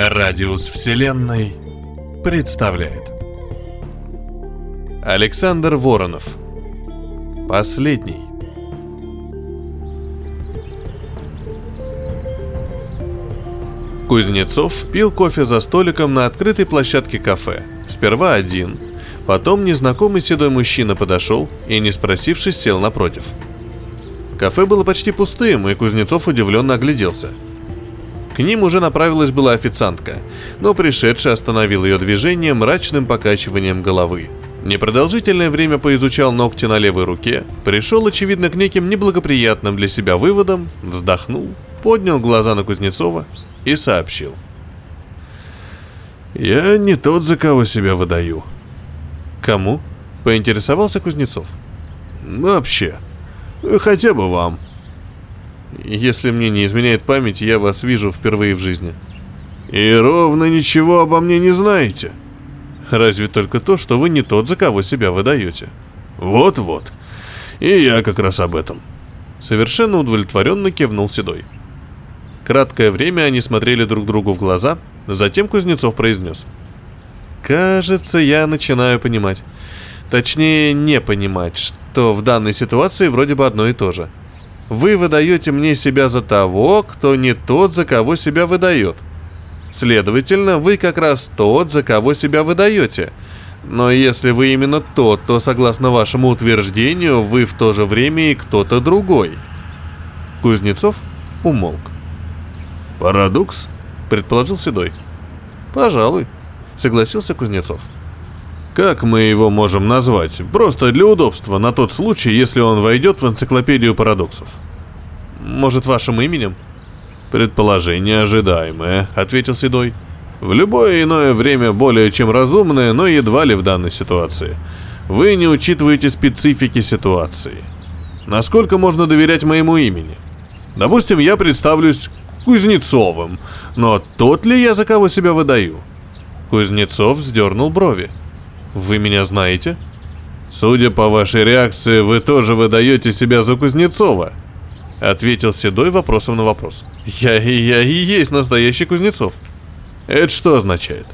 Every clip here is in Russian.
Радиус Вселенной представляет Александр Воронов Последний Кузнецов пил кофе за столиком на открытой площадке кафе. Сперва один, потом незнакомый седой мужчина подошел и, не спросившись, сел напротив. Кафе было почти пустым, и Кузнецов удивленно огляделся. К ним уже направилась была официантка, но пришедший остановил ее движение мрачным покачиванием головы. Непродолжительное время поизучал ногти на левой руке, пришел, очевидно, к неким неблагоприятным для себя выводам, вздохнул, поднял глаза на Кузнецова и сообщил. «Я не тот, за кого себя выдаю». «Кому?» – поинтересовался Кузнецов. «Вообще. Хотя бы вам». «Если мне не изменяет память, я вас вижу впервые в жизни». «И ровно ничего обо мне не знаете?» «Разве только то, что вы не тот, за кого себя выдаете». «Вот-вот. И я как раз об этом». Совершенно удовлетворенно кивнул Седой. Краткое время они смотрели друг другу в глаза, затем Кузнецов произнес. «Кажется, я начинаю понимать. Точнее, не понимать, что в данной ситуации вроде бы одно и то же. Вы выдаете мне себя за того, кто не тот, за кого себя выдает. Следовательно, вы как раз тот, за кого себя выдаете. Но если вы именно тот, то, согласно вашему утверждению, вы в то же время и кто-то другой». Кузнецов умолк. «Парадокс?» – предположил Седой. «Пожалуй», – согласился Кузнецов. «Как мы его можем назвать? Просто для удобства, на тот случай, если он войдет в энциклопедию парадоксов». «Может, вашим именем?» «Предположение ожидаемое», — ответил Седой. «В любое иное время более чем разумное, но едва ли в данной ситуации. Вы не учитываете специфики ситуации. Насколько можно доверять моему имени? Допустим, я представлюсь Кузнецовым. Но тот ли я, за кого себя выдаю? Кузнецов вздернул брови. Вы меня знаете? Судя по вашей реакции, вы тоже выдаете себя за Кузнецова. Ответил Седой вопросом на вопрос. Я, я и есть настоящий Кузнецов. Это что означает?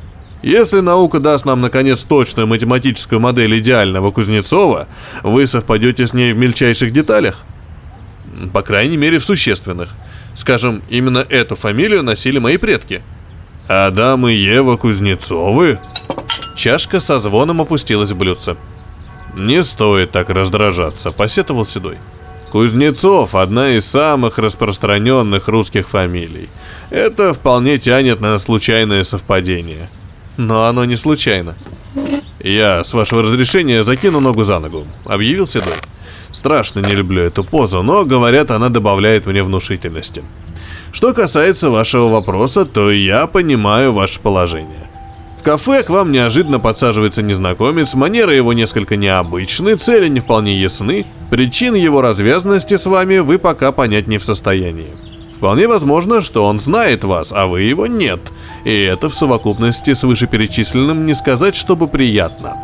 Если наука даст нам наконец точную математическую модель идеального Кузнецова, вы совпадете с ней в мельчайших деталях? По крайней мере, в существенных. Скажем, именно эту фамилию носили мои предки. Адам и Ева Кузнецовы? Чашка со звоном опустилась в блюдце. «Не стоит так раздражаться», — посетовал Седой. Кузнецов – одна из самых распространенных русских фамилий. Это вполне тянет на случайное совпадение. Но оно не случайно. «Я, с вашего разрешения, закину ногу за ногу», — объявил Седой. Страшно не люблю эту позу, но, говорят, она добавляет мне внушительности. Что касается вашего вопроса, то я понимаю ваше положение. Кафе к вам неожиданно подсаживается незнакомец, манеры его несколько необычны, цели не вполне ясны, причин его развязанности с вами вы пока понять не в состоянии. Вполне возможно, что он знает вас, а вы его нет, и это в совокупности с вышеперечисленным не сказать, чтобы приятно.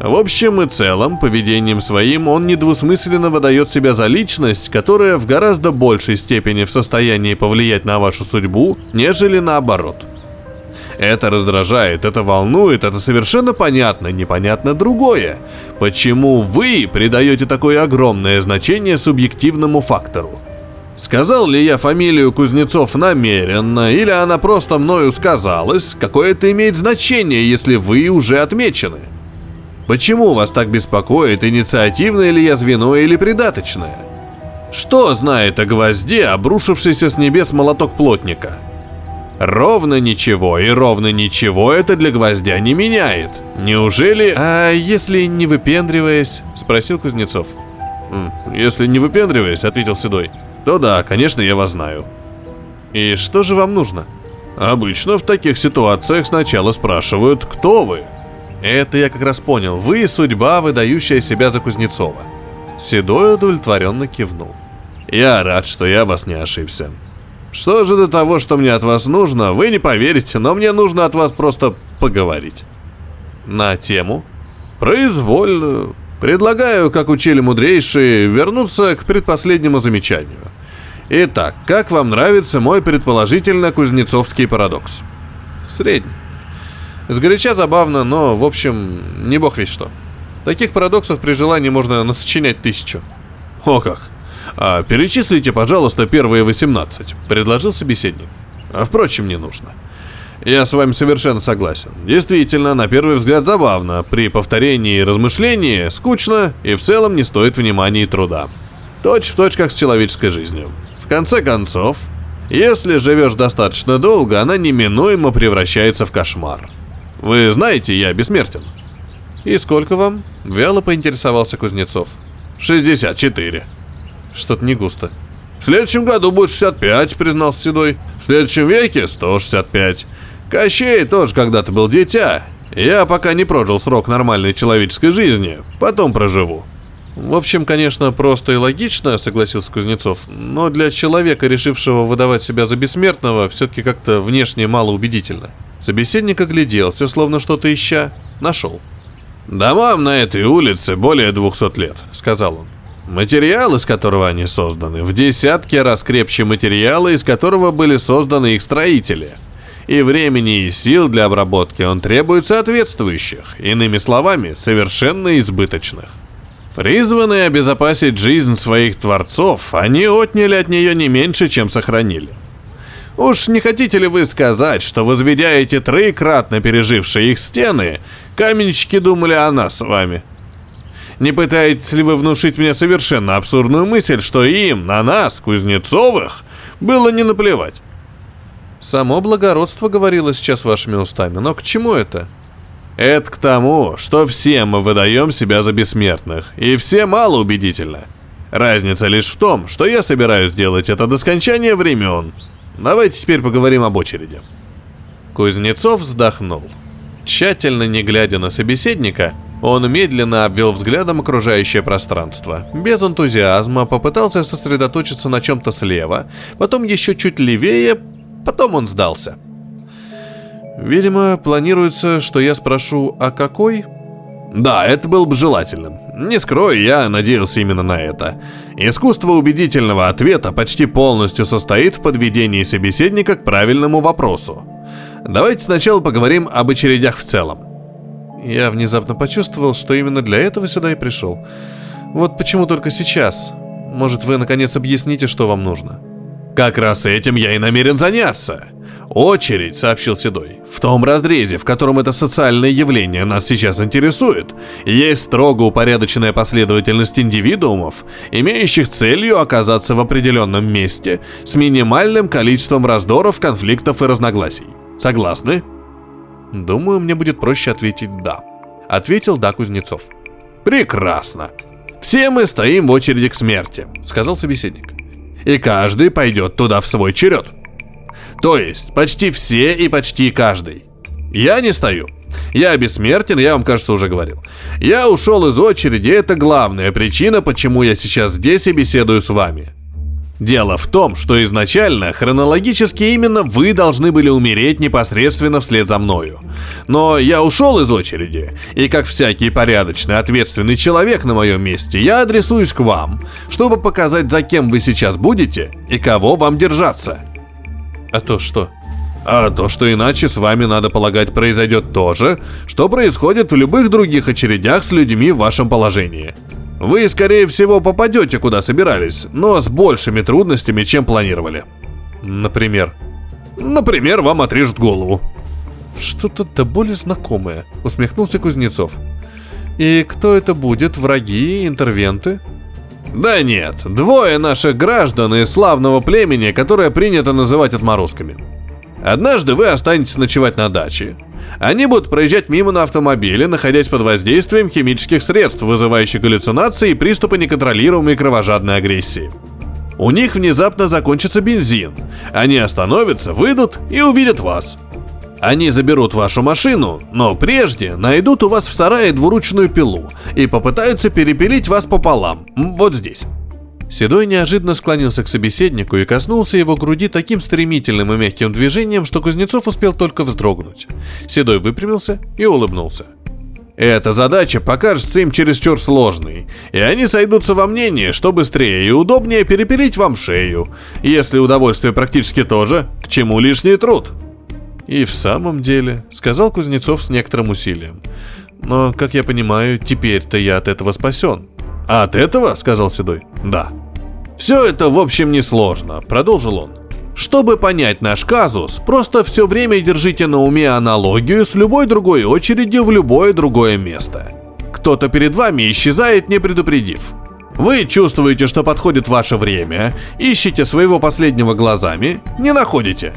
В общем и целом, поведением своим он недвусмысленно выдает себя за личность, которая в гораздо большей степени в состоянии повлиять на вашу судьбу, нежели наоборот. Это раздражает, это волнует, это совершенно понятно, непонятно другое. Почему вы придаете такое огромное значение субъективному фактору? Сказал ли я фамилию Кузнецов намеренно, или она просто мною сказалась, какое это имеет значение, если вы уже отмечены? Почему вас так беспокоит, инициативное ли я звено или придаточное? Что знает о гвозде, обрушившейся с небес молоток плотника? Ровно ничего, и ровно ничего это для гвоздя не меняет. Неужели... А если не выпендриваясь? Спросил Кузнецов. Если не выпендриваясь, ответил Седой, то да, конечно, я вас знаю. И что же вам нужно? Обычно в таких ситуациях сначала спрашивают, кто вы. Это я как раз понял. Вы судьба, выдающая себя за Кузнецова. Седой удовлетворенно кивнул. Я рад, что я вас не ошибся. Что же до того, что мне от вас нужно, вы не поверите, но мне нужно от вас просто поговорить. На тему? Произвольную. Предлагаю, как учили мудрейшие, вернуться к предпоследнему замечанию. Итак, как вам нравится мой предположительно кузнецовский парадокс? Средний. Сгоряча забавно, но, в общем, не бог весь что. Таких парадоксов при желании можно насочинять тысячу. О как. А перечислите, пожалуйста, первые 18, предложил собеседник. А впрочем, не нужно. Я с вами совершенно согласен. Действительно, на первый взгляд забавно. При повторении и размышлении скучно и в целом не стоит внимания и труда. Точь в точь, как с человеческой жизнью. В конце концов, если живешь достаточно долго, она неминуемо превращается в кошмар. Вы знаете, я бессмертен. И сколько вам? Вяло поинтересовался Кузнецов. 64. Что-то не густо. В следующем году будет 65, признался Седой. В следующем веке 165. Кощей тоже когда-то был дитя. Я пока не прожил срок нормальной человеческой жизни, потом проживу. В общем, конечно, просто и логично, согласился Кузнецов, но для человека, решившего выдавать себя за бессмертного, все-таки как-то внешне мало убедительно. Собеседник огляделся, словно что-то ища, нашел. «Домам на этой улице более 200 лет», — сказал он. Материал, из которого они созданы, в десятки раз крепче материала, из которого были созданы их строители — и времени и сил для обработки он требует соответствующих, иными словами, совершенно избыточных. Призванные обезопасить жизнь своих творцов, они отняли от нее не меньше, чем сохранили. Уж не хотите ли вы сказать, что возведя эти троекратно пережившие их стены, каменщики думали о нас с вами? Не пытаетесь ли вы внушить мне совершенно абсурдную мысль, что им, на нас, Кузнецовых, было не наплевать? Само благородство говорило сейчас вашими устами, но к чему это? Это к тому, что все мы выдаем себя за бессмертных, и все мало убедительно. Разница лишь в том, что я собираюсь делать это до скончания времен. Давайте теперь поговорим об очереди. Кузнецов вздохнул. Тщательно не глядя на собеседника, он медленно обвел взглядом окружающее пространство. Без энтузиазма попытался сосредоточиться на чем-то слева, потом еще чуть левее, Потом он сдался. Видимо, планируется, что я спрошу, а какой? Да, это было бы желательным. Не скрою, я надеялся именно на это. Искусство убедительного ответа почти полностью состоит в подведении собеседника к правильному вопросу. Давайте сначала поговорим об очередях в целом. Я внезапно почувствовал, что именно для этого сюда и пришел. Вот почему только сейчас. Может, вы наконец объясните, что вам нужно? Как раз этим я и намерен заняться. Очередь, сообщил Седой, в том разрезе, в котором это социальное явление нас сейчас интересует, есть строго упорядоченная последовательность индивидуумов, имеющих целью оказаться в определенном месте с минимальным количеством раздоров, конфликтов и разногласий. Согласны? Думаю, мне будет проще ответить «да», — ответил «да» Кузнецов. Прекрасно. Все мы стоим в очереди к смерти, сказал собеседник и каждый пойдет туда в свой черед. То есть, почти все и почти каждый. Я не стою. Я бессмертен, я вам, кажется, уже говорил. Я ушел из очереди, это главная причина, почему я сейчас здесь и беседую с вами. Дело в том, что изначально, хронологически именно вы должны были умереть непосредственно вслед за мною. Но я ушел из очереди, и как всякий порядочный, ответственный человек на моем месте, я адресуюсь к вам, чтобы показать, за кем вы сейчас будете и кого вам держаться. А то что? А то, что иначе с вами, надо полагать, произойдет то же, что происходит в любых других очередях с людьми в вашем положении – вы, скорее всего, попадете куда собирались, но с большими трудностями, чем планировали. Например? Например, вам отрежут голову. Что-то до боли знакомое, усмехнулся Кузнецов. И кто это будет? Враги, интервенты? Да нет, двое наших граждан из славного племени, которое принято называть отморозками. Однажды вы останетесь ночевать на даче. Они будут проезжать мимо на автомобиле, находясь под воздействием химических средств, вызывающих галлюцинации и приступы неконтролируемой кровожадной агрессии. У них внезапно закончится бензин. Они остановятся, выйдут и увидят вас. Они заберут вашу машину, но прежде найдут у вас в сарае двуручную пилу и попытаются перепилить вас пополам, вот здесь. Седой неожиданно склонился к собеседнику и коснулся его груди таким стремительным и мягким движением, что Кузнецов успел только вздрогнуть. Седой выпрямился и улыбнулся. Эта задача покажется им чересчур сложной, и они сойдутся во мнении, что быстрее и удобнее перепилить вам шею. Если удовольствие практически то же, к чему лишний труд? И в самом деле, сказал Кузнецов с некоторым усилием. Но, как я понимаю, теперь-то я от этого спасен. А от этого, сказал Седой, да. Все это, в общем, несложно, продолжил он. Чтобы понять наш казус, просто все время держите на уме аналогию с любой другой очередью в любое другое место. Кто-то перед вами исчезает, не предупредив. Вы чувствуете, что подходит ваше время, ищете своего последнего глазами, не находите.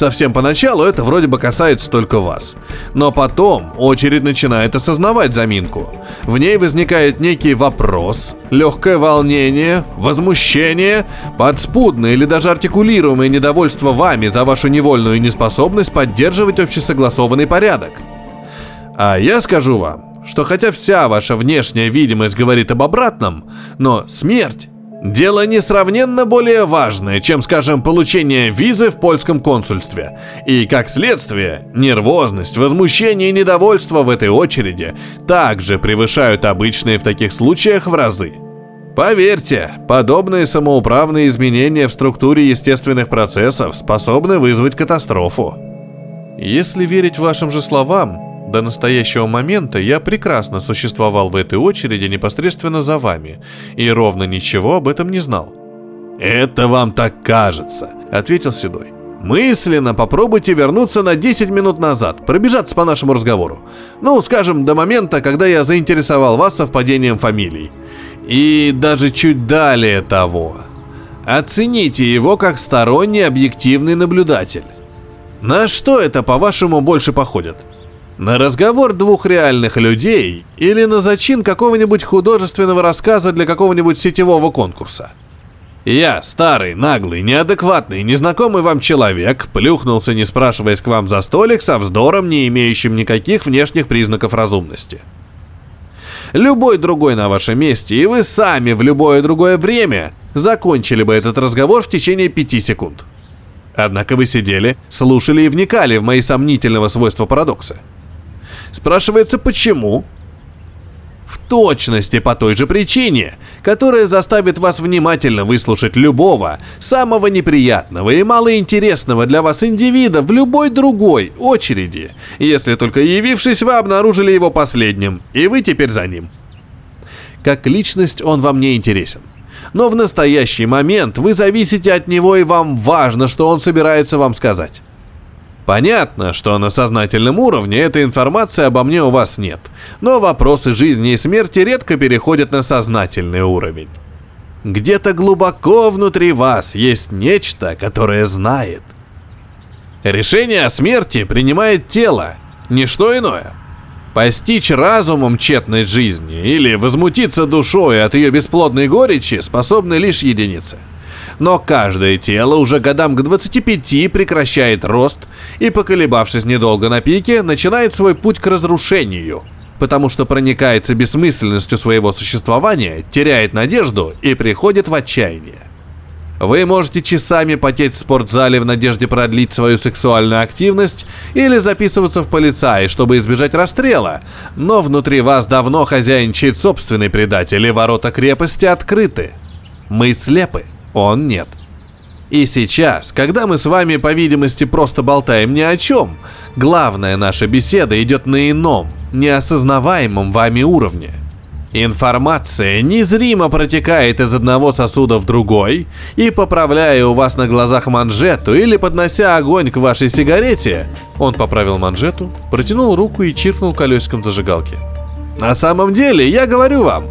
Совсем поначалу это вроде бы касается только вас. Но потом очередь начинает осознавать заминку. В ней возникает некий вопрос, легкое волнение, возмущение, подспудное или даже артикулируемое недовольство вами за вашу невольную неспособность поддерживать общесогласованный порядок. А я скажу вам, что хотя вся ваша внешняя видимость говорит об обратном, но смерть Дело несравненно более важное, чем, скажем, получение визы в польском консульстве. И, как следствие, нервозность, возмущение и недовольство в этой очереди также превышают обычные в таких случаях в разы. Поверьте, подобные самоуправные изменения в структуре естественных процессов способны вызвать катастрофу. Если верить вашим же словам, до настоящего момента я прекрасно существовал в этой очереди непосредственно за вами, и ровно ничего об этом не знал. «Это вам так кажется», — ответил Седой. Мысленно попробуйте вернуться на 10 минут назад, пробежаться по нашему разговору. Ну, скажем, до момента, когда я заинтересовал вас совпадением фамилий. И даже чуть далее того. Оцените его как сторонний объективный наблюдатель. На что это, по-вашему, больше походит? На разговор двух реальных людей или на зачин какого-нибудь художественного рассказа для какого-нибудь сетевого конкурса. Я, старый, наглый, неадекватный, незнакомый вам человек, плюхнулся, не спрашиваясь к вам за столик, со вздором, не имеющим никаких внешних признаков разумности. Любой другой на вашем месте, и вы сами в любое другое время закончили бы этот разговор в течение пяти секунд. Однако вы сидели, слушали и вникали в мои сомнительного свойства парадокса. Спрашивается, почему? В точности по той же причине, которая заставит вас внимательно выслушать любого, самого неприятного и малоинтересного для вас индивида в любой другой очереди, если только явившись вы обнаружили его последним, и вы теперь за ним. Как личность он вам не интересен. Но в настоящий момент вы зависите от него и вам важно, что он собирается вам сказать. Понятно, что на сознательном уровне этой информации обо мне у вас нет, но вопросы жизни и смерти редко переходят на сознательный уровень. Где-то глубоко внутри вас есть нечто, которое знает. Решение о смерти принимает тело, не что иное. Постичь разумом тщетность жизни или возмутиться душой от ее бесплодной горечи способны лишь единицы – но каждое тело уже годам к 25 прекращает рост и, поколебавшись недолго на пике, начинает свой путь к разрушению, потому что проникается бессмысленностью своего существования, теряет надежду и приходит в отчаяние. Вы можете часами потеть в спортзале в надежде продлить свою сексуальную активность или записываться в полицаи, чтобы избежать расстрела, но внутри вас давно хозяйничает собственный предатель, и ворота крепости открыты. Мы слепы. Он нет. И сейчас, когда мы с вами, по видимости, просто болтаем ни о чем, главная наша беседа идет на ином, неосознаваемом вами уровне. Информация незримо протекает из одного сосуда в другой, и поправляя у вас на глазах манжету или поднося огонь к вашей сигарете, он поправил манжету, протянул руку и чиркнул колесиком зажигалки. На самом деле, я говорю вам,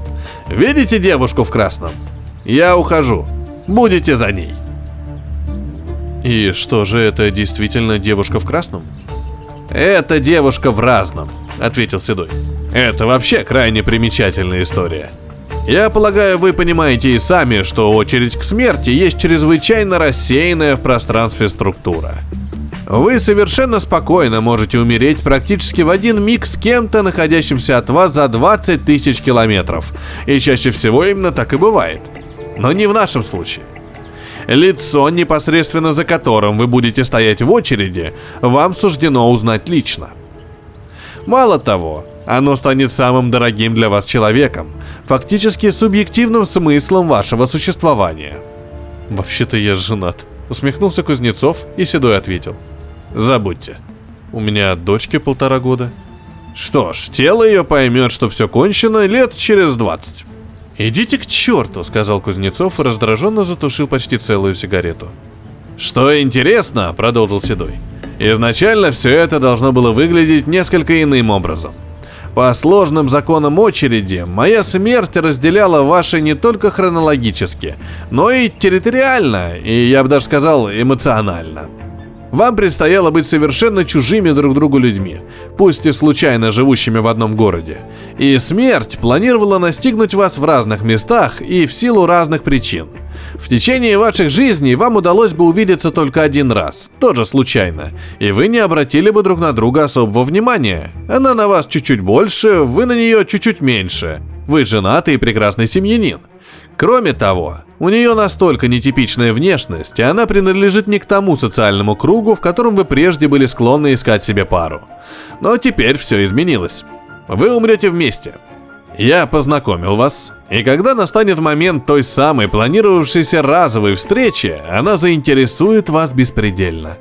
видите девушку в красном? Я ухожу. Будете за ней. И что же, это действительно девушка в красном? Это девушка в разном, ответил Седой. Это вообще крайне примечательная история. Я полагаю, вы понимаете и сами, что очередь к смерти есть чрезвычайно рассеянная в пространстве структура. Вы совершенно спокойно можете умереть практически в один миг с кем-то, находящимся от вас за 20 тысяч километров. И чаще всего именно так и бывает – но не в нашем случае. Лицо, непосредственно за которым вы будете стоять в очереди, вам суждено узнать лично. Мало того, оно станет самым дорогим для вас человеком, фактически субъективным смыслом вашего существования. «Вообще-то я женат», — усмехнулся Кузнецов и Седой ответил. «Забудьте. У меня дочке полтора года. Что ж, тело ее поймет, что все кончено лет через двадцать. «Идите к черту», — сказал Кузнецов и раздраженно затушил почти целую сигарету. «Что интересно», — продолжил Седой, — «изначально все это должно было выглядеть несколько иным образом. По сложным законам очереди, моя смерть разделяла ваши не только хронологически, но и территориально, и я бы даже сказал эмоционально. Вам предстояло быть совершенно чужими друг другу людьми, пусть и случайно живущими в одном городе. И смерть планировала настигнуть вас в разных местах и в силу разных причин. В течение ваших жизней вам удалось бы увидеться только один раз, тоже случайно, и вы не обратили бы друг на друга особого внимания. Она на вас чуть-чуть больше, вы на нее чуть-чуть меньше. Вы женатый и прекрасный семьянин. Кроме того, у нее настолько нетипичная внешность, и она принадлежит не к тому социальному кругу, в котором вы прежде были склонны искать себе пару. Но теперь все изменилось. Вы умрете вместе. Я познакомил вас, и когда настанет момент той самой планировавшейся разовой встречи, она заинтересует вас беспредельно.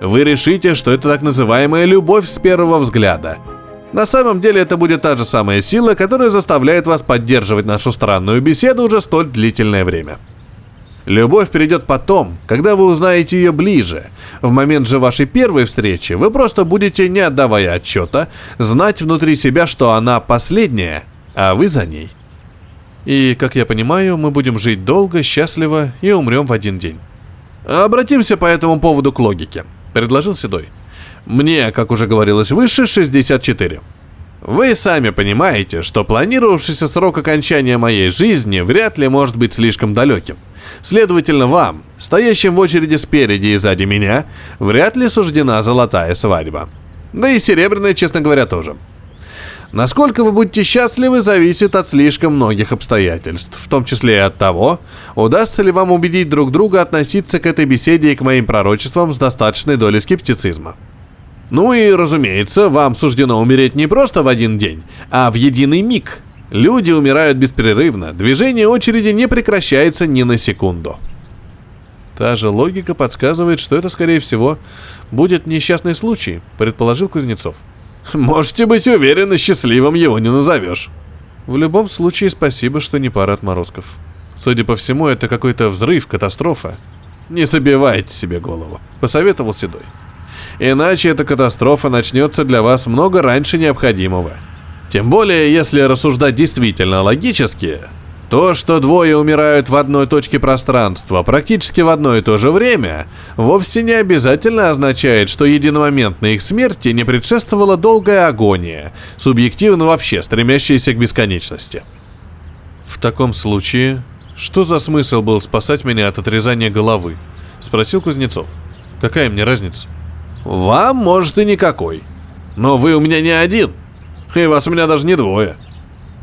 Вы решите, что это так называемая любовь с первого взгляда – на самом деле это будет та же самая сила, которая заставляет вас поддерживать нашу странную беседу уже столь длительное время. Любовь придет потом, когда вы узнаете ее ближе. В момент же вашей первой встречи вы просто будете, не отдавая отчета, знать внутри себя, что она последняя, а вы за ней. И, как я понимаю, мы будем жить долго, счастливо и умрем в один день. Обратимся по этому поводу к логике, предложил Седой. Мне, как уже говорилось выше, 64. Вы сами понимаете, что планировавшийся срок окончания моей жизни вряд ли может быть слишком далеким. Следовательно, вам, стоящим в очереди спереди и сзади меня, вряд ли суждена золотая свадьба. Да и серебряная, честно говоря, тоже. Насколько вы будете счастливы, зависит от слишком многих обстоятельств, в том числе и от того, удастся ли вам убедить друг друга относиться к этой беседе и к моим пророчествам с достаточной долей скептицизма. Ну и, разумеется, вам суждено умереть не просто в один день, а в единый миг. Люди умирают беспрерывно, движение очереди не прекращается ни на секунду. Та же логика подсказывает, что это, скорее всего, будет несчастный случай, предположил Кузнецов. Можете быть уверены, счастливым его не назовешь. В любом случае, спасибо, что не пара отморозков. Судя по всему, это какой-то взрыв, катастрофа. Не забивайте себе голову, посоветовал Седой. Иначе эта катастрофа начнется для вас много раньше необходимого. Тем более, если рассуждать действительно логически, то, что двое умирают в одной точке пространства практически в одно и то же время, вовсе не обязательно означает, что единомоментной их смерти не предшествовала долгая агония, субъективно вообще стремящаяся к бесконечности. В таком случае, что за смысл был спасать меня от отрезания головы? Спросил Кузнецов. Какая мне разница? Вам, может, и никакой. Но вы у меня не один. И вас у меня даже не двое.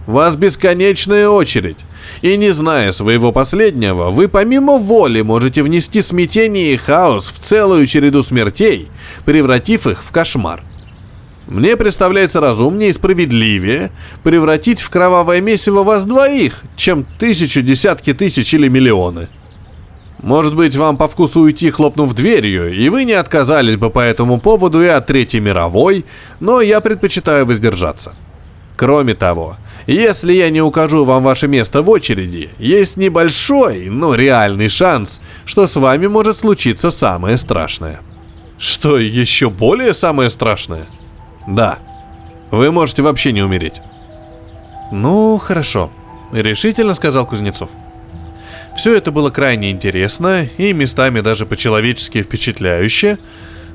Вас бесконечная очередь. И не зная своего последнего, вы помимо воли можете внести смятение и хаос в целую череду смертей, превратив их в кошмар. Мне представляется разумнее и справедливее превратить в кровавое месиво вас двоих, чем тысячу, десятки тысяч или миллионы. Может быть, вам по вкусу уйти, хлопнув дверью, и вы не отказались бы по этому поводу и от Третьей мировой, но я предпочитаю воздержаться. Кроме того, если я не укажу вам ваше место в очереди, есть небольшой, но реальный шанс, что с вами может случиться самое страшное. Что, еще более самое страшное? Да. Вы можете вообще не умереть. Ну, хорошо, решительно сказал Кузнецов. Все это было крайне интересно и местами даже по-человечески впечатляюще.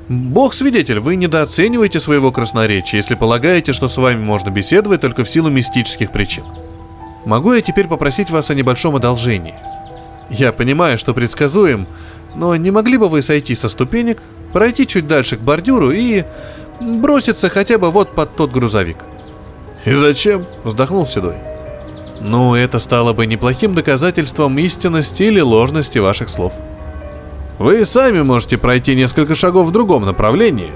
Бог свидетель, вы недооцениваете своего красноречия, если полагаете, что с вами можно беседовать только в силу мистических причин. Могу я теперь попросить вас о небольшом одолжении? Я понимаю, что предсказуем, но не могли бы вы сойти со ступенек, пройти чуть дальше к бордюру и броситься хотя бы вот под тот грузовик? И зачем? Вздохнул Седой. Ну, это стало бы неплохим доказательством истинности или ложности ваших слов. Вы сами можете пройти несколько шагов в другом направлении,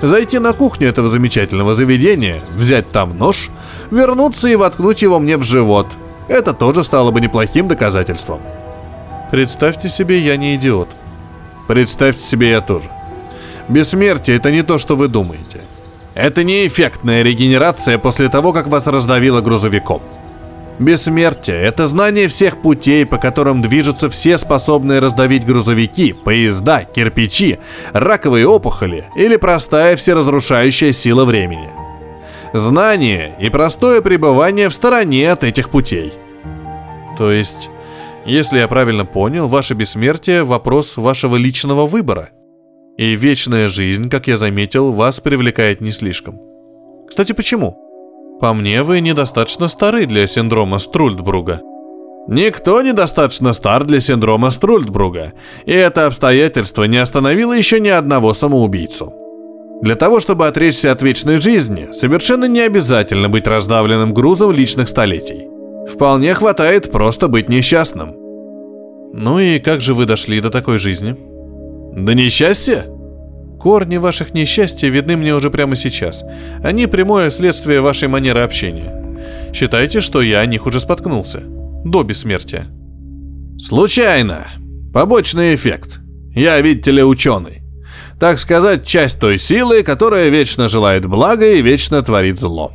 зайти на кухню этого замечательного заведения, взять там нож, вернуться и воткнуть его мне в живот. Это тоже стало бы неплохим доказательством. Представьте себе, я не идиот. Представьте себе, я тоже. Бессмертие – это не то, что вы думаете. Это не эффектная регенерация после того, как вас раздавило грузовиком. Бессмертие – это знание всех путей, по которым движутся все способные раздавить грузовики, поезда, кирпичи, раковые опухоли или простая всеразрушающая сила времени. Знание и простое пребывание в стороне от этих путей. То есть, если я правильно понял, ваше бессмертие – вопрос вашего личного выбора. И вечная жизнь, как я заметил, вас привлекает не слишком. Кстати, почему? По мне, вы недостаточно стары для синдрома Струльдбруга. Никто недостаточно стар для синдрома Струльдбруга, и это обстоятельство не остановило еще ни одного самоубийцу. Для того, чтобы отречься от вечной жизни, совершенно не обязательно быть раздавленным грузом личных столетий. Вполне хватает просто быть несчастным. Ну и как же вы дошли до такой жизни? До несчастья? Корни ваших несчастья видны мне уже прямо сейчас. Они прямое следствие вашей манеры общения. Считайте, что я о них уже споткнулся. До бессмертия. Случайно. Побочный эффект. Я, видите ли, ученый. Так сказать, часть той силы, которая вечно желает блага и вечно творит зло.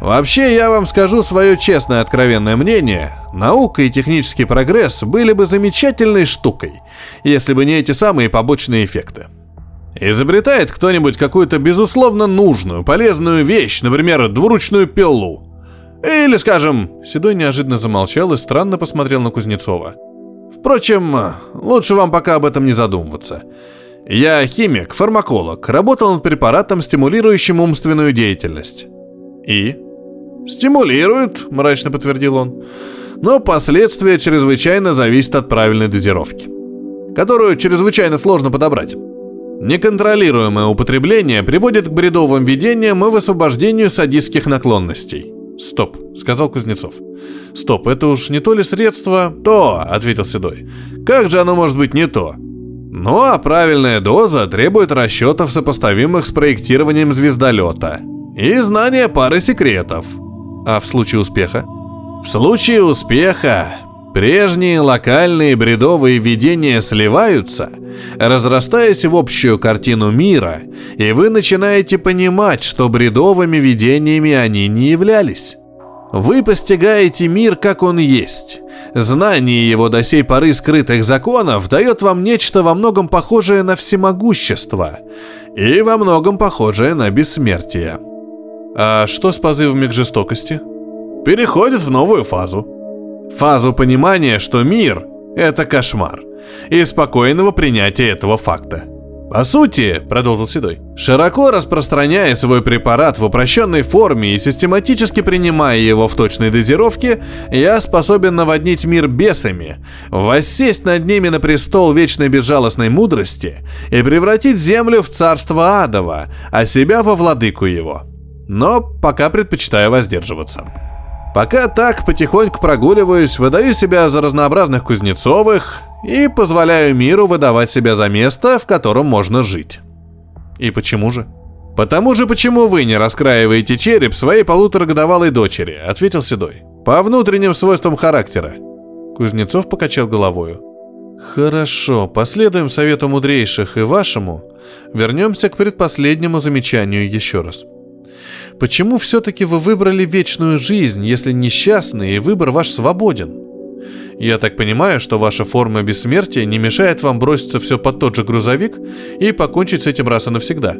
Вообще, я вам скажу свое честное откровенное мнение. Наука и технический прогресс были бы замечательной штукой, если бы не эти самые побочные эффекты. Изобретает кто-нибудь какую-то безусловно нужную, полезную вещь, например, двуручную пилу. Или, скажем, Седой неожиданно замолчал и странно посмотрел на Кузнецова. Впрочем, лучше вам пока об этом не задумываться. Я химик, фармаколог, работал над препаратом, стимулирующим умственную деятельность. И? Стимулирует, мрачно подтвердил он. Но последствия чрезвычайно зависят от правильной дозировки, которую чрезвычайно сложно подобрать. Неконтролируемое употребление приводит к бредовым видениям и высвобождению садистских наклонностей. «Стоп», — сказал Кузнецов. «Стоп, это уж не то ли средство?» «То», — ответил Седой. «Как же оно может быть не то?» Ну а правильная доза требует расчетов, сопоставимых с проектированием звездолета. И знания пары секретов. А в случае успеха? В случае успеха прежние локальные бредовые видения сливаются, разрастаясь в общую картину мира, и вы начинаете понимать, что бредовыми видениями они не являлись. Вы постигаете мир, как он есть. Знание его до сей поры скрытых законов дает вам нечто во многом похожее на всемогущество и во многом похожее на бессмертие. А что с позывами к жестокости? Переходит в новую фазу. Фазу понимания, что мир – это кошмар, и спокойного принятия этого факта – по сути, продолжил Седой, широко распространяя свой препарат в упрощенной форме и систематически принимая его в точной дозировке, я способен наводнить мир бесами, воссесть над ними на престол вечной безжалостной мудрости и превратить землю в царство адово, а себя во владыку его. Но пока предпочитаю воздерживаться. Пока так потихоньку прогуливаюсь, выдаю себя за разнообразных Кузнецовых, и позволяю миру выдавать себя за место, в котором можно жить. И почему же? Потому же почему вы не раскраиваете череп своей полуторагодовалой дочери, ответил Седой. По внутренним свойствам характера. Кузнецов покачал головою. Хорошо, последуем совету мудрейших и вашему. Вернемся к предпоследнему замечанию еще раз. Почему все-таки вы выбрали вечную жизнь, если несчастный и выбор ваш свободен? Я так понимаю, что ваша форма бессмертия не мешает вам броситься все под тот же грузовик и покончить с этим раз и навсегда.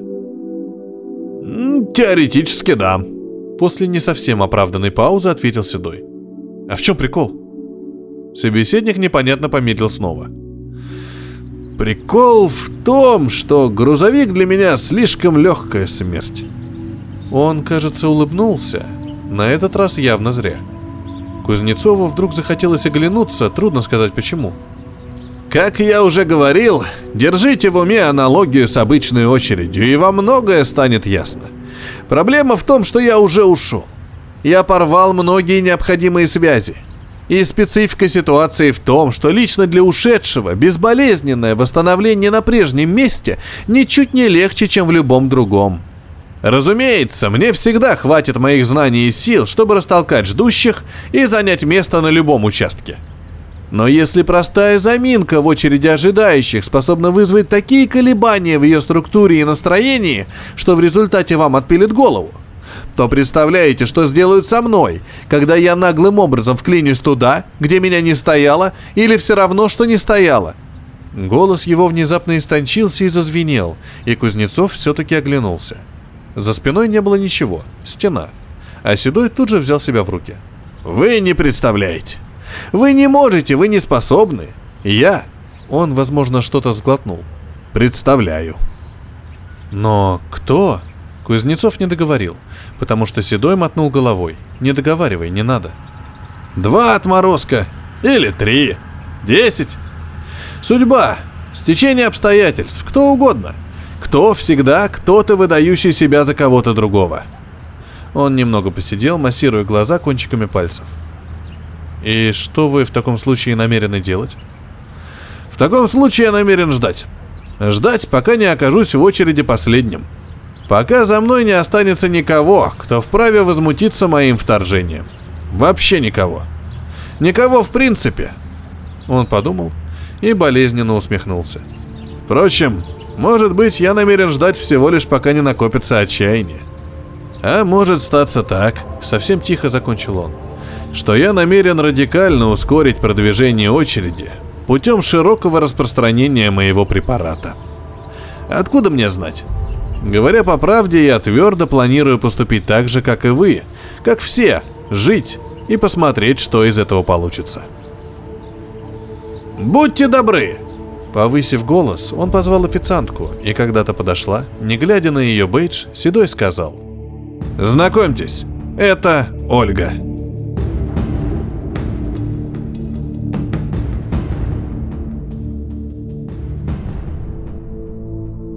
Теоретически да. После не совсем оправданной паузы ответил Седой. А в чем прикол? Собеседник непонятно помедлил снова. Прикол в том, что грузовик для меня слишком легкая смерть. Он, кажется, улыбнулся. На этот раз явно зря. Кузнецову вдруг захотелось оглянуться, трудно сказать почему. Как я уже говорил, держите в уме аналогию с обычной очередью, и вам многое станет ясно. Проблема в том, что я уже ушел. Я порвал многие необходимые связи. И специфика ситуации в том, что лично для ушедшего безболезненное восстановление на прежнем месте ничуть не легче, чем в любом другом. Разумеется, мне всегда хватит моих знаний и сил, чтобы растолкать ждущих и занять место на любом участке. Но если простая заминка в очереди ожидающих способна вызвать такие колебания в ее структуре и настроении, что в результате вам отпилит голову, то представляете, что сделают со мной, когда я наглым образом вклинюсь туда, где меня не стояло, или все равно, что не стояло? Голос его внезапно истончился и зазвенел, и Кузнецов все-таки оглянулся. За спиной не было ничего, стена. А Седой тут же взял себя в руки. «Вы не представляете. Вы не можете, вы не способны. Я...» Он, возможно, что-то сглотнул. «Представляю». «Но кто?» Кузнецов не договорил, потому что Седой мотнул головой. «Не договаривай, не надо». «Два отморозка. Или три. Десять. Судьба. Стечение обстоятельств. Кто угодно. Кто всегда кто-то, выдающий себя за кого-то другого». Он немного посидел, массируя глаза кончиками пальцев. «И что вы в таком случае намерены делать?» «В таком случае я намерен ждать. Ждать, пока не окажусь в очереди последним. Пока за мной не останется никого, кто вправе возмутиться моим вторжением. Вообще никого. Никого в принципе». Он подумал и болезненно усмехнулся. «Впрочем, может быть, я намерен ждать всего лишь пока не накопится отчаяние. А может статься так, совсем тихо закончил он, что я намерен радикально ускорить продвижение очереди путем широкого распространения моего препарата. Откуда мне знать? Говоря по правде, я твердо планирую поступить так же, как и вы, как все, жить и посмотреть, что из этого получится. Будьте добры, Повысив голос, он позвал официантку, и когда-то подошла, не глядя на ее бейдж, Седой сказал. «Знакомьтесь, это Ольга».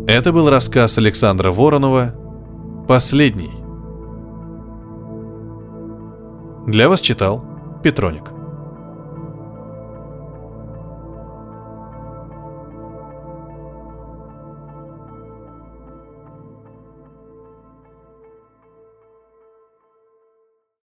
Это был рассказ Александра Воронова «Последний». Для вас читал Петроник.